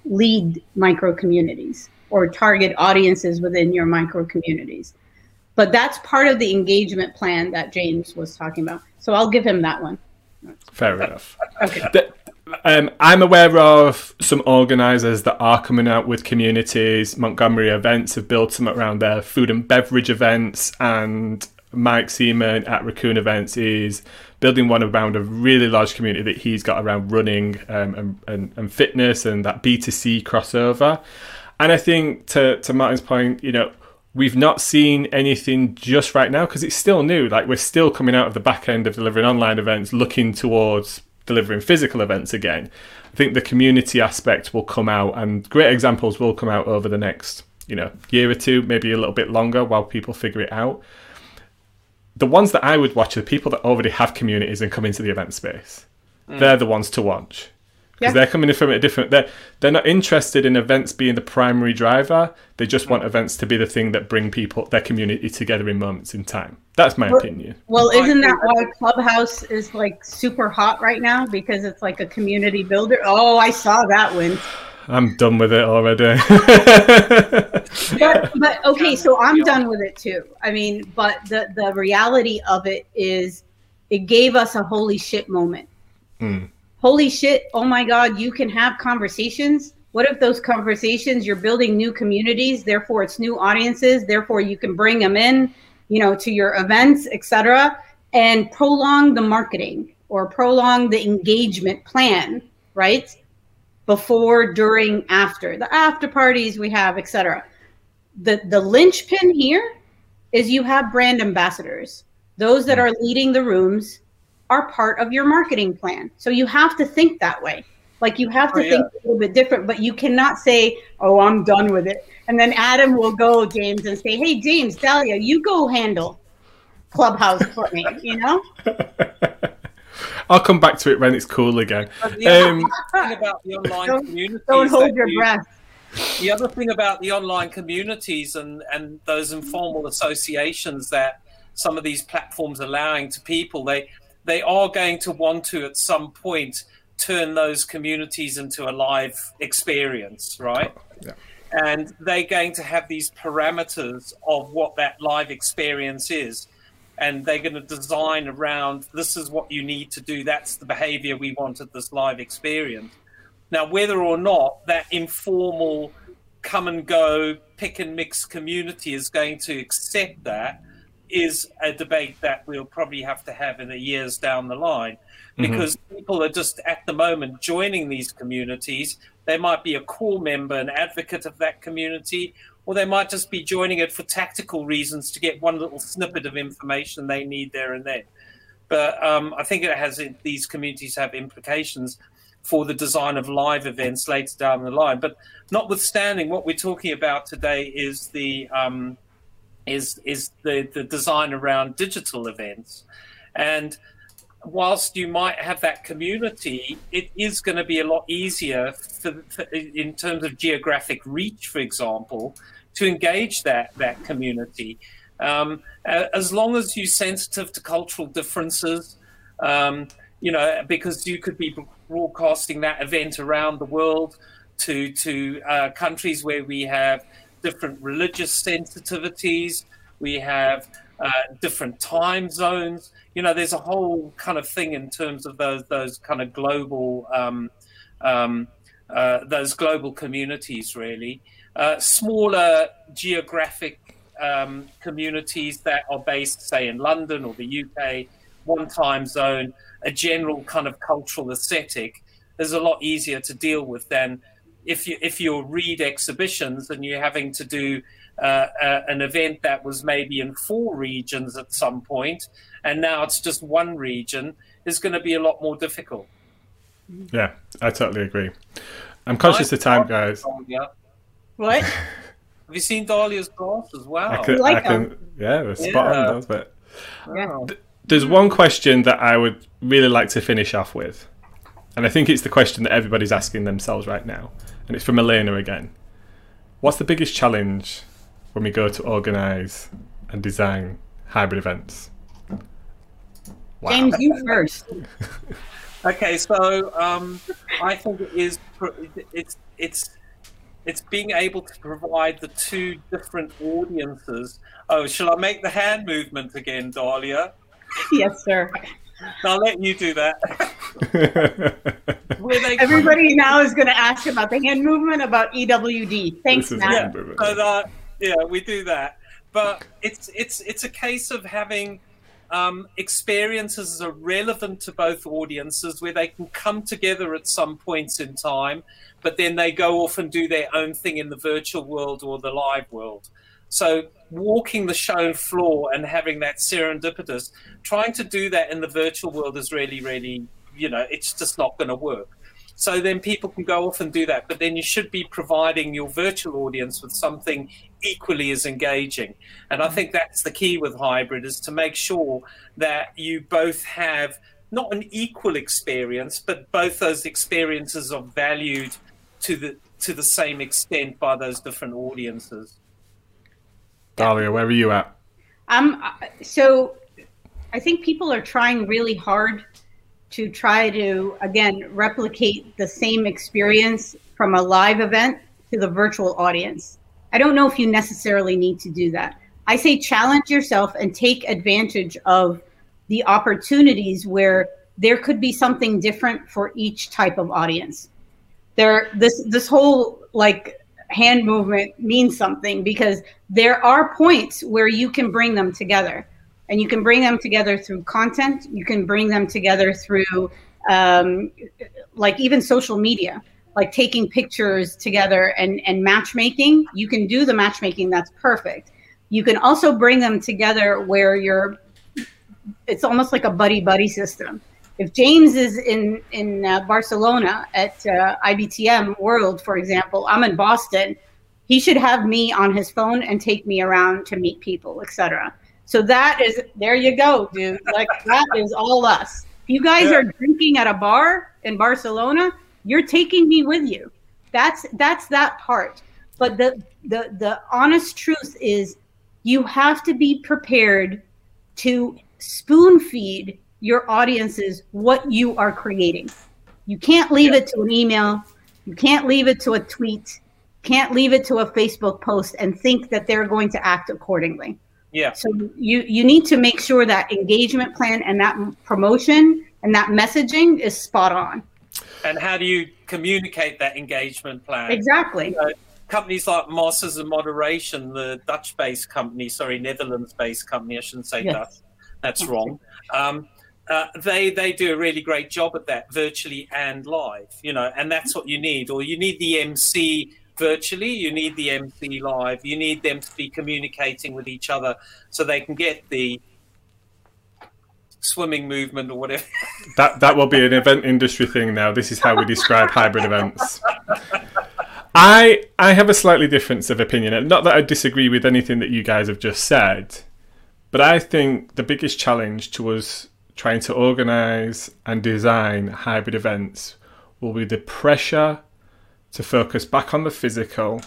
lead micro communities or target audiences within your micro communities. But that's part of the engagement plan that James was talking about. So I'll give him that one. Fair enough. Okay. The, Um, I'm aware of some organisers that are coming out with communities. Montgomery Events have built some around their food and beverage events, and Mike Seaman at Raccoon Events is building one around a really large community that he's got around running um, and, and, and fitness and that B2C crossover. And I think to, to Martin's point, you know, we've not seen anything just right now because it's still new. Like we're still coming out of the back end of delivering online events, looking towards delivering physical events again. I think the community aspect will come out, and great examples will come out over the next, you know, year or two, maybe a little bit longer, while people figure it out. The ones that I would watch are the people that already have communities and come into the event space. Mm. They're the ones to watch because yeah. they're coming in from a different. They're they're not interested in events being the primary driver. They just want events to be the thing that bring people, their community, together in moments in time. That's my well, opinion. Well, isn't that why Clubhouse is like super hot right now because it's like a community builder? Oh, I saw that one. I'm done with it already. but but okay, so I'm done with it too. I mean, but the the reality of it is, it gave us a holy shit moment. Mm holy shit, oh my God, you can have conversations. What if those conversations, you're building new communities, therefore it's new audiences, therefore you can bring them in, you know, to your events, etc., and prolong the marketing or prolong the engagement plan, right? Before, during, after. The after parties we have, etc. The the linchpin here is you have brand ambassadors, those that are leading the rooms are part of your marketing plan. So you have to think that way. Like you have to oh, yeah. think a little bit different, but you cannot say, "Oh, I'm done with it." And then Adam will go, James, and say, "Hey, James, Dahlia, you go handle Clubhouse for me." You know. I'll come back to it when it's cool again. Um, about the online don't. Don't hold your you, breath. The other thing about the online communities and and those informal associations that some of these platforms are allowing to people, they they are going to want to at some point turn those communities into a live experience, right? Yeah. And they're going to have these parameters of what that live experience is. And they're going to design around this is what you need to do. That's the behavior we want at this live experience. Now, whether or not that informal come and go, pick and mix community is going to accept that is a debate that we'll probably have to have in the years down the line mm-hmm. because mm-hmm. people are just at the moment joining these communities. They might be a core member, an advocate of that community, or they might just be joining it for tactical reasons to get one little snippet of information they need there and then. But um, I think it has these communities have implications for the design of live events later down the line. But notwithstanding, what we're talking about today is the um, is is the the design around digital events, and whilst you might have that community, it is going to be a lot easier for, for, in terms of geographic reach, for example, to engage that that community. Um, as long as you're sensitive to cultural differences, um, you know, because you could be broadcasting that event around the world to to uh, countries where we have different religious sensitivities. We have uh, different time zones. You know, there's a whole kind of thing in terms of those those kind of global um, um, uh, those global communities. Really, uh, smaller geographic um, communities that are based, say, in London or the UK, one time zone, a general kind of cultural aesthetic is a lot easier to deal with than if you if you read exhibitions and you're having to do uh, uh, an event that was maybe in four regions at some point, and now it's just one region, is going to be a lot more difficult. Yeah, I totally agree. I'm conscious of time, guys. Dahlia. What? Have you seen Dahlia's glass as well? I can, like I can yeah, they're spot yeah. on, those Yeah. There's one question that I would really like to finish off with, and I think it's the question that everybody's asking themselves right now and it's from Elena again. What's the biggest challenge when we go to organise and design hybrid events? Wow. James, you first. okay, so um, I think it is it's it's it's being able to provide the two different audiences. Oh, shall I make the hand movement again, Dahlia? yes, sir. I'll let you do that. Everybody now is going to ask about the hand movement about EWD. Thanks, Matt. Yeah, but, uh, yeah, we do that. But it's it's it's a case of having um, experiences are relevant to both audiences where they can come together at some points in time, but then they go off and do their own thing in the virtual world or the live world. So walking the shown floor and having that serendipitous, trying to do that in the virtual world is really, really, you know, it's just not going to work. So then people can go off and do that, but then you should be providing your virtual audience with something equally as engaging. And I think that's the key with hybrid is to make sure that you both have not an equal experience, but both those experiences are valued to the to the same extent by those different audiences. Dahlia, where are you at? Um, so I think people are trying really hard to try to again replicate the same experience from a live event to the virtual audience. I don't know if you necessarily need to do that. I say challenge yourself and take advantage of the opportunities where there could be something different for each type of audience. There this this whole like hand movement means something because there are points where you can bring them together and you can bring them together through content you can bring them together through um, like even social media like taking pictures together and and matchmaking you can do the matchmaking that's perfect you can also bring them together where you're it's almost like a buddy buddy system if james is in in uh, barcelona at uh, ibtm world for example i'm in boston he should have me on his phone and take me around to meet people etc so that is there you go, dude. Like that is all us. If you guys yeah. are drinking at a bar in Barcelona, you're taking me with you. That's that's that part. But the the the honest truth is you have to be prepared to spoon feed your audiences what you are creating. You can't leave yeah. it to an email. You can't leave it to a tweet. Can't leave it to a Facebook post and think that they're going to act accordingly. Yeah. So you you need to make sure that engagement plan and that promotion and that messaging is spot on. And how do you communicate that engagement plan? Exactly. You know, companies like Masters of Moderation, the Dutch-based company, sorry, Netherlands-based company, I shouldn't say yes. Dutch. That's wrong. Um, uh, they they do a really great job at that virtually and live you know and that's what you need or you need the mc virtually. You need the MC live. You need them to be communicating with each other so they can get the swimming movement or whatever. That that will be an event industry thing now. This is how we describe hybrid events. I I have a slightly difference of opinion. Not that I disagree with anything that you guys have just said, but I think the biggest challenge to us trying to organize and design hybrid events will be the pressure to focus back on the physical,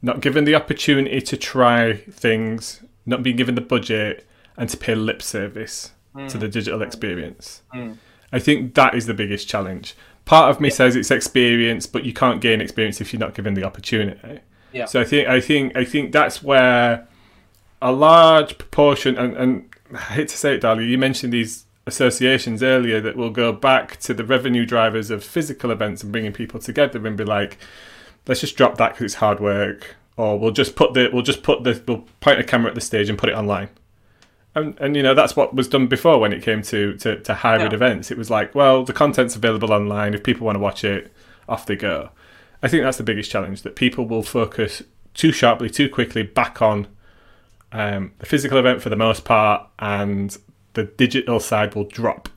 not given the opportunity to try things, not being given the budget, and to pay lip service mm. to the digital experience. Mm. I think that is the biggest challenge. Part of me yeah. says it's experience, but you can't gain experience if you're not given the opportunity. Yeah. So I think I think I think that's where a large proportion and, and I hate to say it, Dahlia, you mentioned these associations earlier that will go back to the revenue drivers of physical events and bringing people together and be like, let's just drop that because it's hard work, or we'll just put the we'll just put the we'll point a camera at the stage and put it online. And, and you know that's what was done before when it came to to, to hybrid yeah. events. It was like, well, the content's available online. If people want to watch it, off they go. I think that's the biggest challenge that people will focus too sharply, too quickly back on um, the physical event for the most part, and the digital side will drop.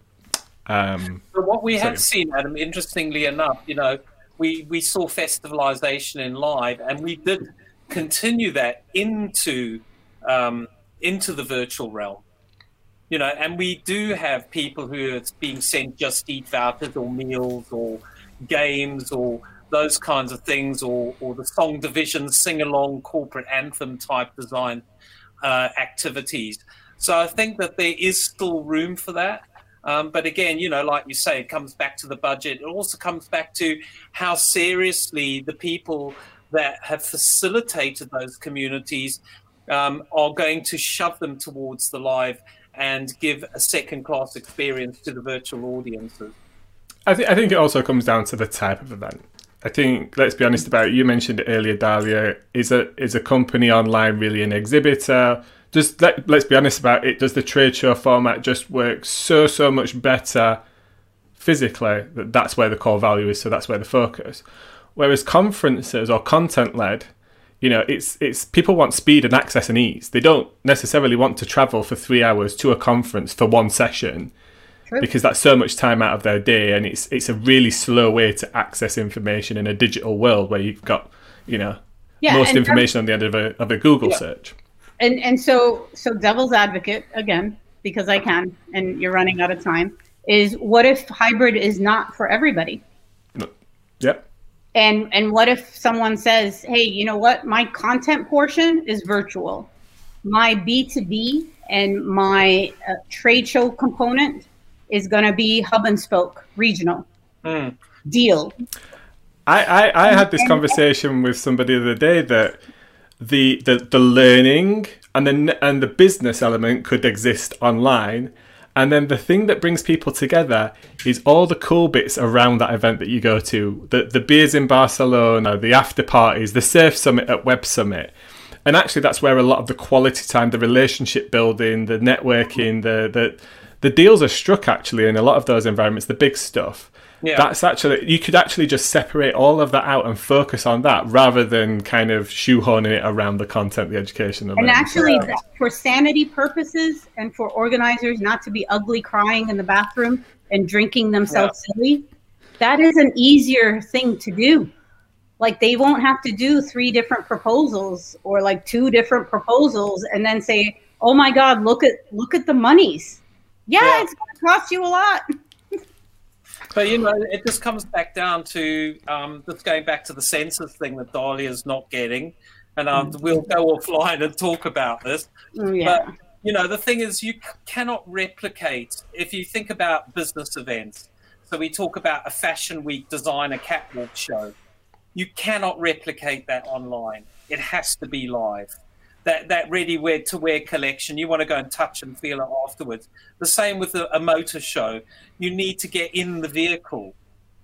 Um, so what we so. have seen, Adam, interestingly enough, you know, we we saw festivalization in live, and we did continue that into um, into the virtual realm. You know, and we do have people who are being sent just eat vouchers or meals or games or those kinds of things, or or the song division sing along corporate anthem type design uh, activities. So I think that there is still room for that. Um, but again, you know, like you say, it comes back to the budget. It also comes back to how seriously the people that have facilitated those communities um, are going to shove them towards the live and give a second class experience to the virtual audiences. I, th- I think it also comes down to the type of event. I think let's be honest about it. You mentioned it earlier, Dahlia. Is a is a company online really an exhibitor? Just let, let's be honest about it. Does the trade show format just work so so much better physically that that's where the core value is? So that's where the focus. Whereas conferences or content led, you know, it's it's people want speed and access and ease. They don't necessarily want to travel for three hours to a conference for one session True. because that's so much time out of their day, and it's it's a really slow way to access information in a digital world where you've got you know yeah, most information on the end of a of a Google yeah. search. And and so so devil's advocate again because I can, and you're running out of time. Is what if hybrid is not for everybody? Yep. And and what if someone says, "Hey, you know what? My content portion is virtual. My B2B and my uh, trade show component is going to be hub and spoke regional mm. deal. I, I, I had this conversation with somebody the other day that the, the the learning and the and the business element could exist online, and then the thing that brings people together is all the cool bits around that event that you go to. The the beers in Barcelona, the after parties, the Surf Summit at Web Summit. And actually that's where a lot of the quality time, the relationship building, the networking, the the the deals are struck actually in a lot of those environments, the big stuff. Yeah. That's actually you could actually just separate all of that out and focus on that rather than kind of shoehorning it around the content, the education. And actually, for sanity purposes and for organizers not to be ugly crying in the bathroom and drinking themselves yeah. silly, that is an easier thing to do. Like they won't have to do three different proposals or like two different proposals and then say, "Oh my God, look at look at the monies." Yeah, yeah. it's going to cost you a lot. But you know, it just comes back down to um, just going back to the senses thing that Dahlia's not getting, and um, mm. we'll go offline and talk about this. Oh, yeah. But you know, the thing is, you cannot replicate if you think about business events. So we talk about a fashion week designer catwalk show. You cannot replicate that online. It has to be live that that ready wear to wear collection. You want to go and touch and feel it afterwards. The same with a, a motor show. You need to get in the vehicle.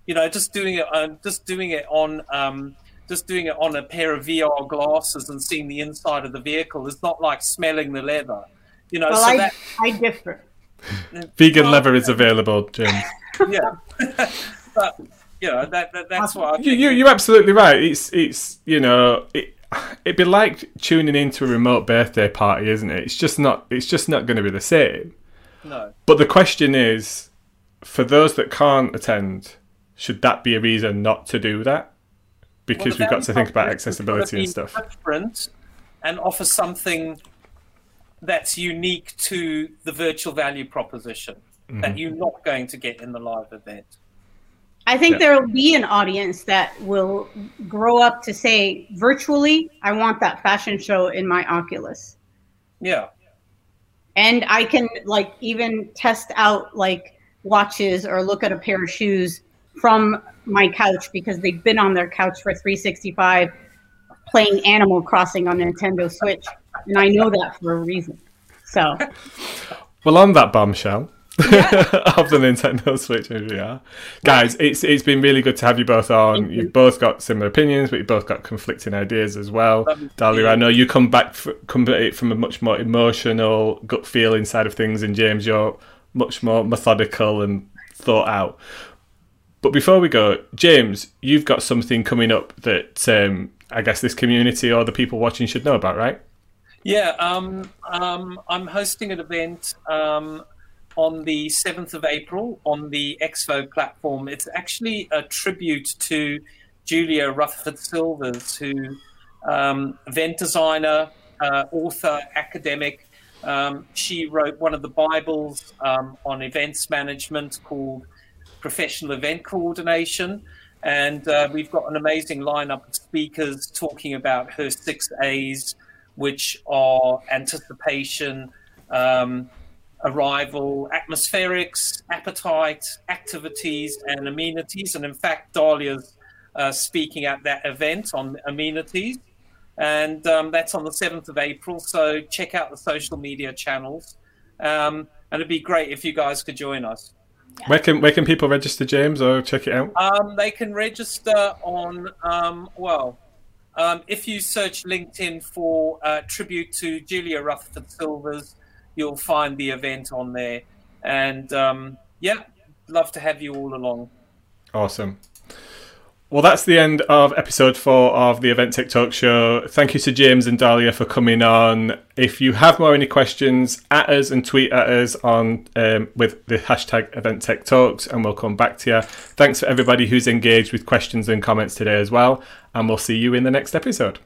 You know, just doing it, uh, just doing it on, um, just doing it on a pair of VR glasses and seeing the inside of the vehicle is not like smelling the leather. You know, well, so I, that I differ. Vegan leather is available, Jim. yeah, but you know that, that that's what you, you you're absolutely right. It's it's you know it, it'd be like tuning into a remote birthday party, isn't it? It's just not. It's just not going to be the same. No. But the question is, for those that can't attend, should that be a reason not to do that? Because well, we've got to think about accessibility and stuff. Different and offer something that's unique to the virtual value proposition mm-hmm. that you're not going to get in the live event. I think yeah. there will be an audience that will grow up to say virtually, I want that fashion show in my Oculus. Yeah. And I can like even test out like watches or look at a pair of shoes from my couch because they've been on their couch for 365 playing Animal Crossing on Nintendo Switch. And I know that for a reason. So. Well, on that bombshell, yeah. of the Nintendo Switch VR. Guys, it's it's been really good to have you both on. You. have both got similar opinions, but you've both got conflicting ideas as well. Dahlia, I know you come back come from a much more emotional gut feeling side of things, and James, you're much more methodical and thought out. But before we go, James, you've got something coming up that um, I guess this community or the people watching should know about, right? Yeah, um, um, I'm hosting an event um, on the 7th of April on the Expo platform. It's actually a tribute to Julia Rutherford Silvers, who um, event designer, uh, author, academic. Um, she wrote one of the Bibles um, on events management called Professional Event Coordination. And uh, we've got an amazing lineup of speakers talking about her six A's, which are anticipation, um, arrival, atmospherics, appetite, activities, and amenities. And in fact, Dahlia's uh, speaking at that event on amenities. And um, that's on the 7th of April. So check out the social media channels. Um, and it'd be great if you guys could join us. Where can where can people register, James, or check it out? Um, they can register on um, well, um, if you search LinkedIn for uh, tribute to Julia Rutherford Silvers, you'll find the event on there. And um, yeah, love to have you all along. Awesome. Well, that's the end of episode four of the Event Tech Talk Show. Thank you to James and Dahlia for coming on. If you have more any questions, at us and tweet at us on um, with the hashtag Event Tech Talks, and we'll come back to you. Thanks for everybody who's engaged with questions and comments today as well, and we'll see you in the next episode.